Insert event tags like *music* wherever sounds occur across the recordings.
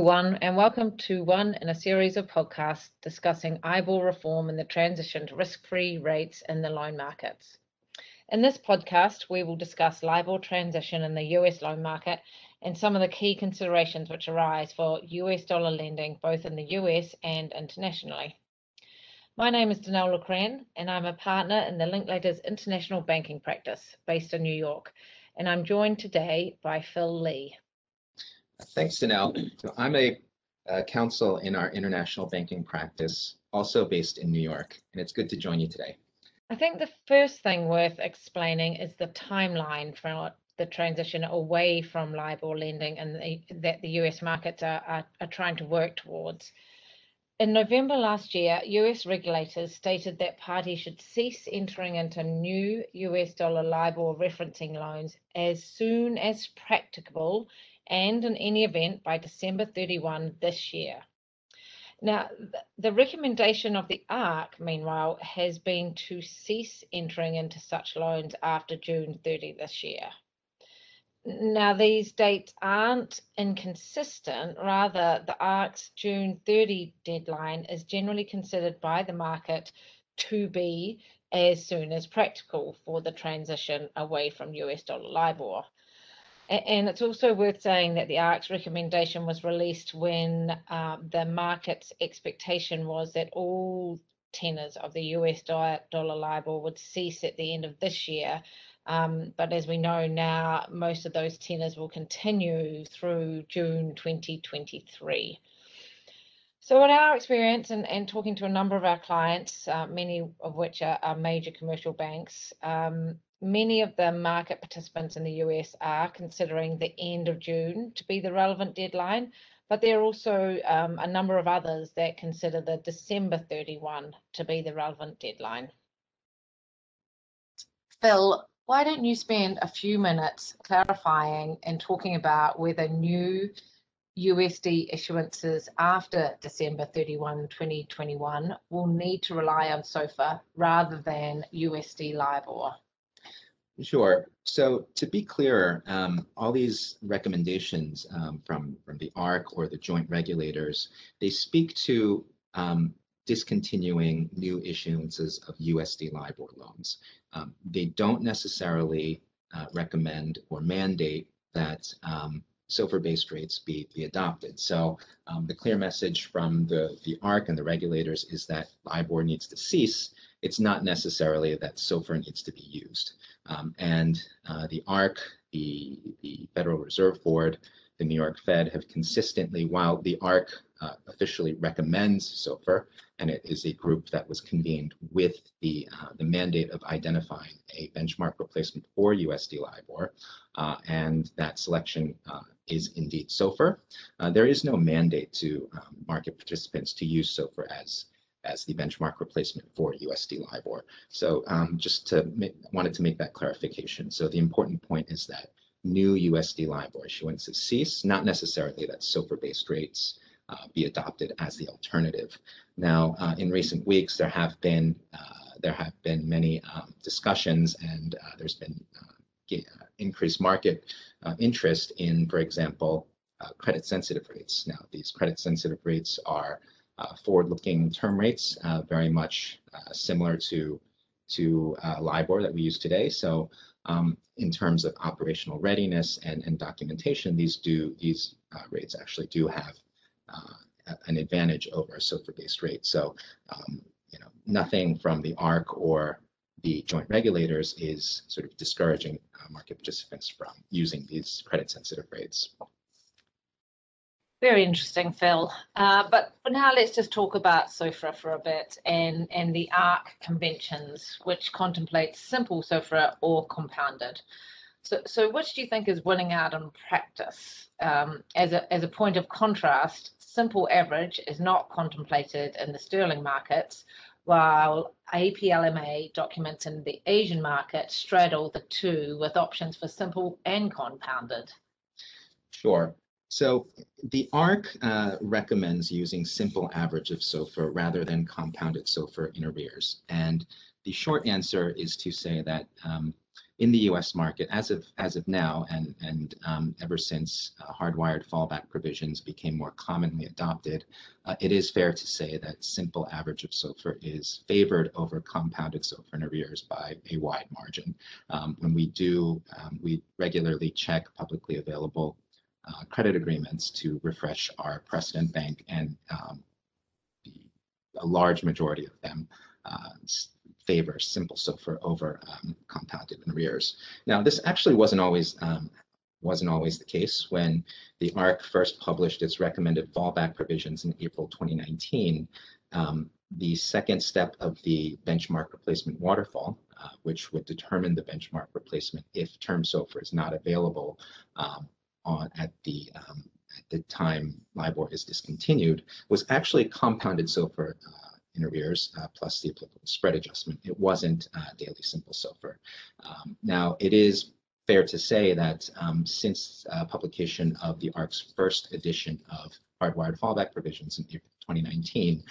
everyone, and welcome to one in a series of podcasts discussing IBOR reform and the transition to risk-free rates in the loan markets. In this podcast, we will discuss LIBOR transition in the US loan market and some of the key considerations which arise for US dollar lending both in the US and internationally. My name is Danelle le Cren, and I'm a partner in the Linklaters International Banking Practice based in New York, and I'm joined today by Phil Lee. Thanks, Danelle. So I'm a uh, counsel in our international banking practice, also based in New York, and it's good to join you today. I think the first thing worth explaining is the timeline for the transition away from LIBOR lending and the, that the US markets are, are, are trying to work towards. In November last year, US regulators stated that parties should cease entering into new US dollar LIBOR referencing loans as soon as practicable and in any event by December 31 this year. Now, the recommendation of the ARRC, meanwhile, has been to cease entering into such loans after June 30 this year. Now, these dates aren't inconsistent. Rather, the ARRC's June 30 deadline is generally considered by the market to be as soon as practical for the transition away from US dollar LIBOR. And it's also worth saying that the ARRC's recommendation was released when uh, the market's expectation was that all tenors of the US dollar LIBOR would cease at the end of this year. Um, but as we know now, most of those tenors will continue through June 2023. So in our experience and, and talking to a number of our clients, uh, many of which are, are major commercial banks, um, many of the market participants in the US are considering the end of June to be the relevant deadline, but there are also um, a number of others that consider the December 31 to be the relevant deadline. Phil, why don't you spend a few minutes clarifying and talking about whether new USD issuances after December 31, 2021 will need to rely on SOFR rather than USD LIBOR? Sure. So to be clearer, um, all these recommendations um, from, from the ARRC or the joint regulators, they speak to um, discontinuing new issuances of USD LIBOR loans. Um, they don't necessarily uh, recommend or mandate that um, SOFR-based rates be, be adopted. So um, the clear message from the, the ARRC and the regulators is that LIBOR needs to cease. It's not necessarily that SOFR needs to be used. Um, and uh, the ARRC, the, the Federal Reserve Board, the New York Fed have consistently, while the ARRC uh, officially recommends SOFR, and it is a group that was convened with the, uh, the mandate of identifying a benchmark replacement for USD LIBOR, uh, and that selection uh, is indeed SOFR. Uh, there is no mandate to um, market participants to use SOFR as as the benchmark replacement for USD LIBOR. So um, just to wanted to make that clarification. So the important point is that new USD LIBOR issuances cease, not necessarily that SOFR-based rates uh, be adopted as the alternative. Now, uh, in recent weeks, there have been uh, there have been many um, discussions, and uh, there's been uh, increased market uh, interest in, for example, credit-sensitive rates. Now, these credit-sensitive rates are uh, forward-looking term rates, uh, very much uh, similar to to LIBOR that we use today. So um, in terms of operational readiness and, and documentation, these do these rates actually do have an advantage over a SOFR-based rate. So um, you know nothing from the ARRC or the joint regulators is sort of discouraging uh, market participants from using these credit sensitive rates. Very interesting, Phil. Uh, but for now, let's just talk about SOFR for a bit and, and the ARRC conventions, which contemplate simple SOFR or compounded. So, so which do you think is winning out in practice? Um, as, a, as a point of contrast, simple average is not contemplated in the sterling markets, while APLMA documents in the Asian market straddle the two with options for simple and compounded. Sure. So the ARRC uh, recommends using simple average of SOFR rather than compounded SOFR in arrears. And the short answer is to say that um, in the U.S. market as of as of now, and and um, ever since uh, hardwired fallback provisions became more commonly adopted, uh, it is fair to say that simple average of SOFR is favored over compounded SOFR in arrears by a wide margin. Um, when we do, um, we regularly check publicly available uh, credit agreements to refresh our precedent bank, and um, a large majority of them uh, favor simple SOFR over um, compounded in arrears. Now, this actually wasn't always um, wasn't always the case when the ARRC first published its recommended fallback provisions in April 2019. Um, the second step of the benchmark replacement waterfall, uh, which would determine the benchmark replacement if term SOFR is not available um, on at the um, at the time LIBOR is discontinued, was actually compounded SOFR uh, in arrears uh, plus the applicable spread adjustment. It wasn't uh, daily simple SOFR. Um, now, it is fair to say that um, since uh, publication of the ARRC's first edition of hardwired fallback provisions in 2019,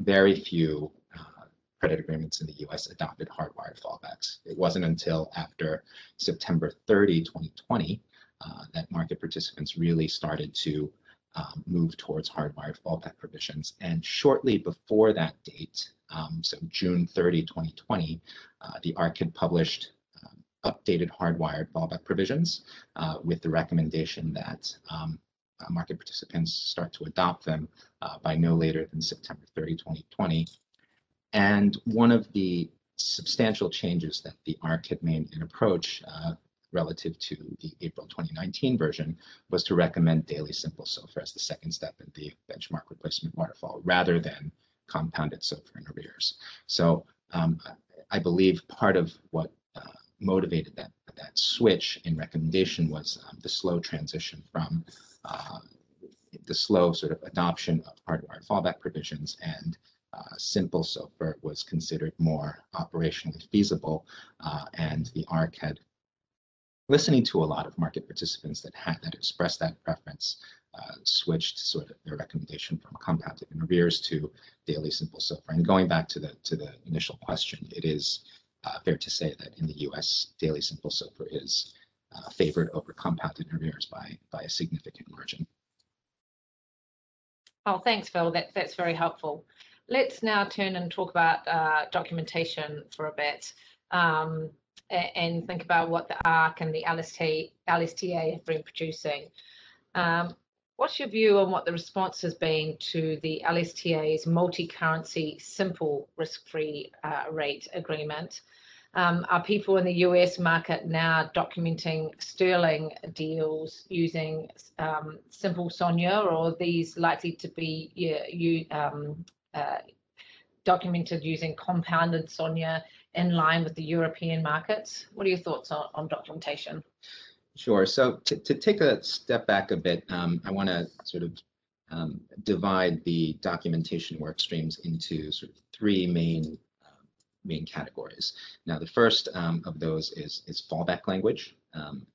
very few uh, credit agreements in the US adopted hardwired fallbacks. It wasn't until after September 30, 2020, uh, that market participants really started to um, move towards hardwired fallback provisions. And shortly before that date, um, so June 30, 2020, uh, the ARRC had published um, updated hardwired fallback provisions uh, with the recommendation that um, uh, market participants start to adopt them uh, by no later than September 30, 2020. And one of the substantial changes that the ARRC had made in approach uh, relative to the April 2019 version was to recommend daily simple SOFR as the second step in the benchmark replacement waterfall rather than compounded SOFR in arrears. So um, I believe part of what uh, motivated that, that switch in recommendation was um, the slow transition from uh, the slow sort of adoption of hardwired fallback provisions and uh, simple SOFR was considered more operationally feasible, uh, and the ARRC had listening to a lot of market participants that had that expressed that preference, uh, switched sort of their recommendation from compounded in arrears to daily simple SOFR. And going back to the to the initial question, it is uh, fair to say that in the U.S., daily simple SOFR is uh, favored over compounded arrears by by a significant margin. Oh, thanks, Phil. That, that's very helpful. Let's now turn and talk about uh, documentation for a bit. Um, and think about what the ARRC and the LST, LSTA have been producing. Um, what's your view on what the response has been to the LSTA's multi-currency simple risk-free uh, rate agreement? Um, are people in the US market now documenting sterling deals using um, simple SONIA, or are these likely to be yeah, you, um, uh, documented using compounded SONIA in line with the European markets. What are your thoughts on, on documentation? Sure. So to, to take a step back a bit, um, I want to sort of um, divide the documentation work streams into sort of three main main categories. Now, the first um, of those is is fallback language. Um,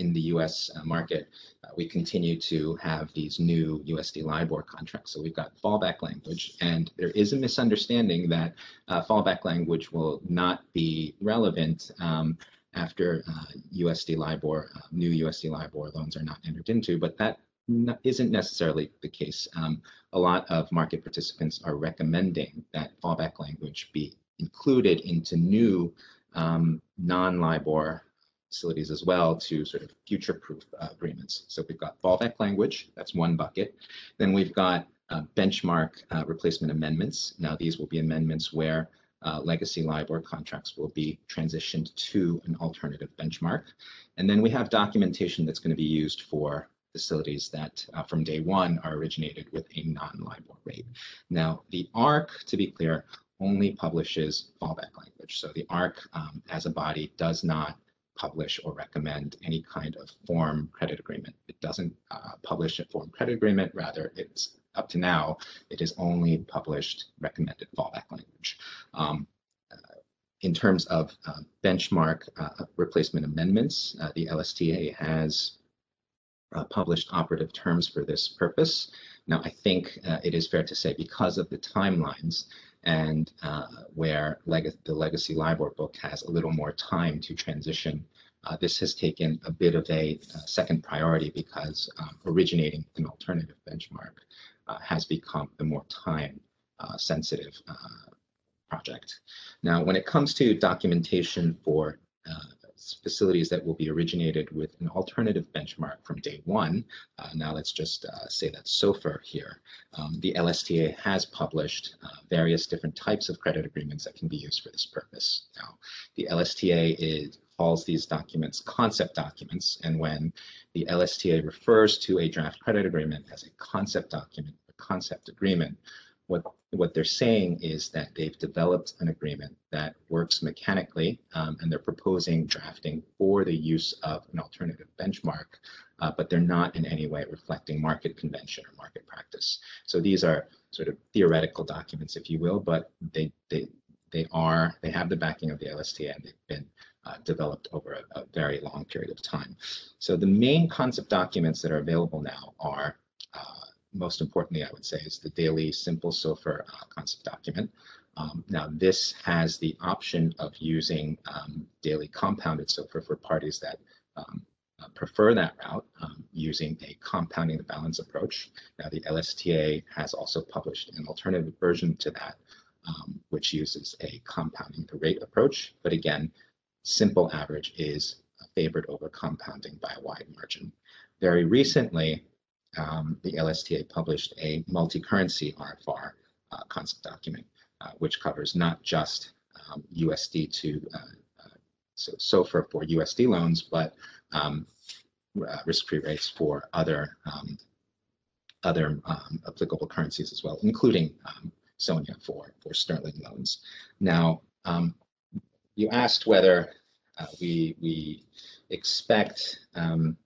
in the US uh, market, uh, we continue to have these new USD LIBOR contracts. So we've got fallback language, and there is a misunderstanding that uh, fallback language will not be relevant um, after USD LIBOR, new USD LIBOR loans are not entered into, but that isn't necessarily the case. Um, a lot of market participants are recommending that fallback language be included into new um, non-LIBOR facilities as well to sort of future-proof uh, agreements. So we've got fallback language, that's one bucket. Then we've got uh, benchmark uh, replacement amendments. Now these will be amendments where uh, legacy LIBOR contracts will be transitioned to an alternative benchmark. And then we have documentation that's going to be used for facilities that uh, from day one are originated with a non-LIBOR rate. Now, the ARRC, to be clear, only publishes fallback language. So the ARRC um, as a body does not publish or recommend any kind of form credit agreement. It doesn't uh, publish a form credit agreement, rather it's up to now, it has only published recommended fallback language. Um, uh, in terms of uh, benchmark uh, replacement amendments, uh, the LSTA has uh, published operative terms for this purpose. Now, I think it is fair to say because of the timelines and uh, where leg the legacy LIBOR book has a little more time to transition. Uh, this has taken a bit of a, a second priority because um, originating an alternative benchmark uh, has become the more time uh, sensitive uh, project. Now, when it comes to documentation for facilities that will be originated with an alternative benchmark from day one. Uh, now let's just uh, say that SOFR here. Um, the LSTA has published uh, various different types of credit agreements that can be used for this purpose. Now, the LSTA is, calls these documents concept documents, and when the LSTA refers to a draft credit agreement as a concept document, a concept agreement, what what they're saying is that they've developed an agreement that works mechanically um, and they're proposing drafting for the use of an alternative benchmark, uh, but they're not in any way reflecting market convention or market practice. So these are sort of theoretical documents, if you will, but they they they are they have the backing of the LSTA and they've been uh, developed over a, a, very long period of time. So the main concept documents that are available now are uh, most importantly, I would say, is the daily simple SOFR uh, concept document. Um, now, this has the option of using um, daily compounded SOFR for parties that um, uh, prefer that route um, using a compounding the balance approach. Now, the LSTA has also published an alternative version to that, um, which uses a compounding the rate approach. But again, simple average is favored over compounding by a wide margin. Very recently, um, the LSTA published a multi-currency RFR uh, concept document, uh, which covers not just um, USD to uh, uh, so SOFR for USD loans, but um, uh, risk-free rates for other um, other um, applicable currencies as well, including um, SONIA for for sterling loans. Now, you asked whether uh, we we expect um,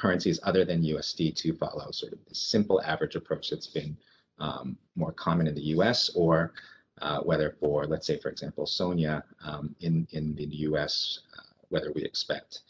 currencies other than USD to follow sort of the simple average approach that's been um, more common in the US or uh, whether for, let's say, for example, SONIA um, in, in the US, uh, whether we expect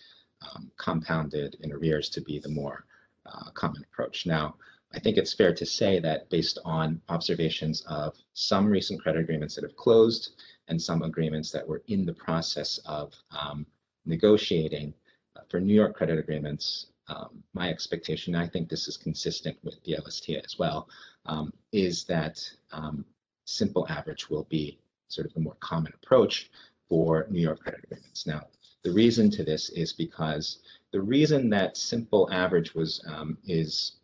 um, compounded in arrears to be the more uh, common approach. Now, I think it's fair to say that based on observations of some recent credit agreements that have closed and some agreements that were in the process of um, negotiating uh, for New York credit agreements, um, my expectation, I think this is consistent with the LSTA as well, um, is that um, simple average will be sort of the more common approach for New York credit agreements. Now, the reason to this is because the reason that simple average was um, is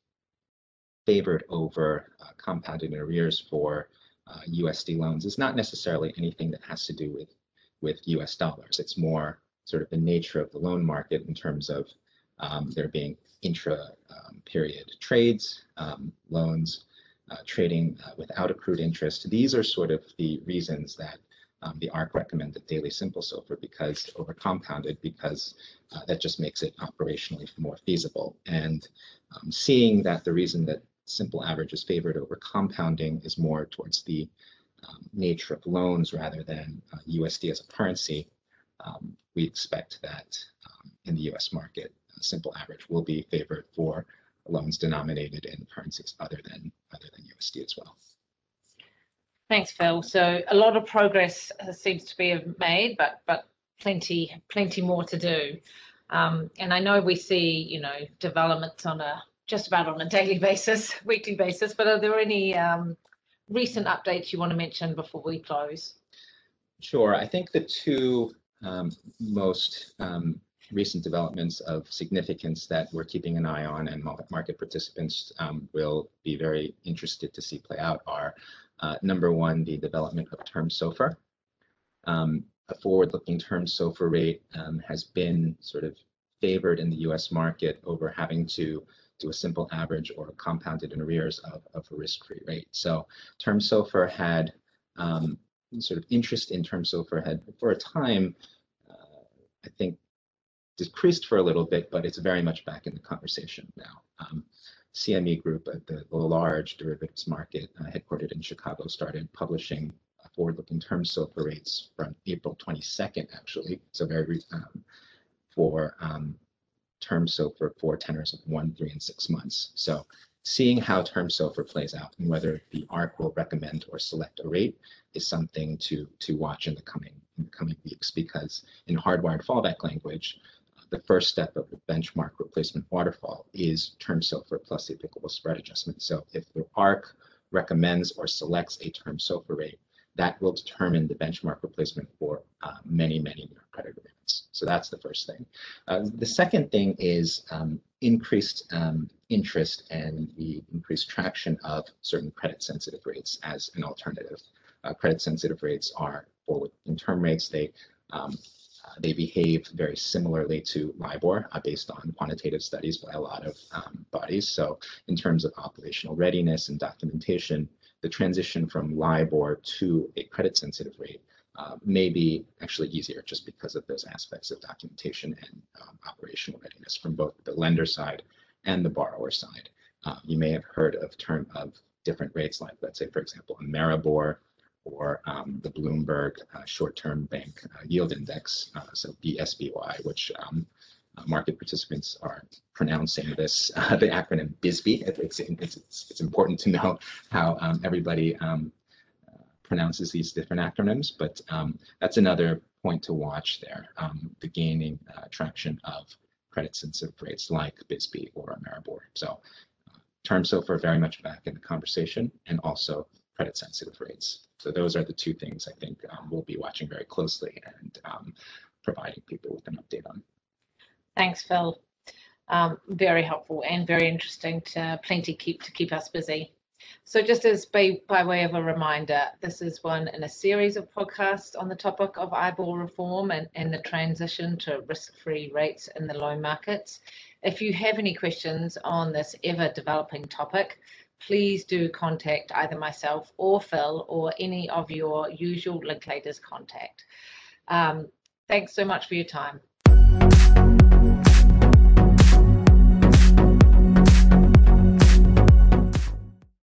favored over uh, compounded arrears for uh, USD loans is not necessarily anything that has to do with with US dollars. It's more sort of the nature of the loan market in terms of um, there being intra-period um, trades, um, loans, uh, trading uh, without accrued interest. These are sort of the reasons that um, the ARRC recommended daily simple SOFR because over compounded because uh, that just makes it operationally more feasible. And um, seeing that the reason that simple average is favored over compounding is more towards the um, nature of loans rather than USD uh, as a currency, um, we expect that in the US market, simple average will be favored for loans denominated in currencies other than other than USD as well. Thanks, Phil. So a lot of progress seems to be made, but but plenty plenty more to do. Um, and I know we see you know developments on a just about on a *laughs* daily basis, weekly basis. But are there any um, recent updates you want to mention before we close? Sure. I think the two um, most um, recent developments of significance that we're keeping an eye on and market participants um, will be very interested to see play out are uh, number one, the development of term SOFR. Um, a forward-looking term SOFR rate um, has been sort of favored in the US market over having to do a simple average or compounded in arrears of, of a risk-free rate. So term SOFR had um, sort of interest in term SOFR had for a time, uh, I think decreased for a little bit, but it's very much back in the conversation now. Um, CME Group, at the, the large derivatives market uh, headquartered in Chicago, started publishing forward-looking term SOFR rates from April 22nd, actually, so very um, for um, term SOFR for tenors of one, three, and six months. So seeing how term SOFR plays out and whether the ARRC will recommend or select a rate is something to to watch in the coming in the coming weeks because in hardwired fallback language, the first step of the benchmark replacement waterfall is term SOFR plus the applicable spread adjustment. So if the ARRC recommends or selects a term SOFR rate, that will determine the benchmark replacement for uh, many, many credit agreements. So that's the first thing. Uh, the second thing is um, increased um, interest and the increased traction of certain credit sensitive rates as an alternative. Uh, credit sensitive rates are forward in term rates. They um, they behave very similarly to LIBOR uh, based on quantitative studies by a lot of um, bodies. So in terms of operational readiness and documentation, the transition from LIBOR to a credit sensitive rate uh, may be actually easier just because of those aspects of documentation and um, operational readiness from both the lender side and the borrower side. Uh, you may have heard of term of different rates like let's say for example Ameribor or um, the Bloomberg uh, short-term bank uh, yield index, uh, so BSBY, which um, uh, market participants are pronouncing this, *laughs* uh, the acronym BSBY. It's, it's, it's, it's, important to know how um, everybody um, uh, pronounces these different acronyms, but um, that's another point to watch there, um, the gaining traction of credit-sensitive rates like BSBY or Ameribor. So term SOFR very much back in the conversation and also credit sensitive rates. So those are the two things I think um, we'll be watching very closely and um, providing people with an update on. Thanks, Phil. Um, very helpful and very interesting to plenty keep to keep us busy. So just as by, by way of a reminder, this is one in a series of podcasts on the topic of IBOR reform and, and the transition to risk-free rates in the loan markets. If you have any questions on this ever developing topic, please do contact either myself or Phil or any of your usual Linklaters contact. Um, thanks so much for your time.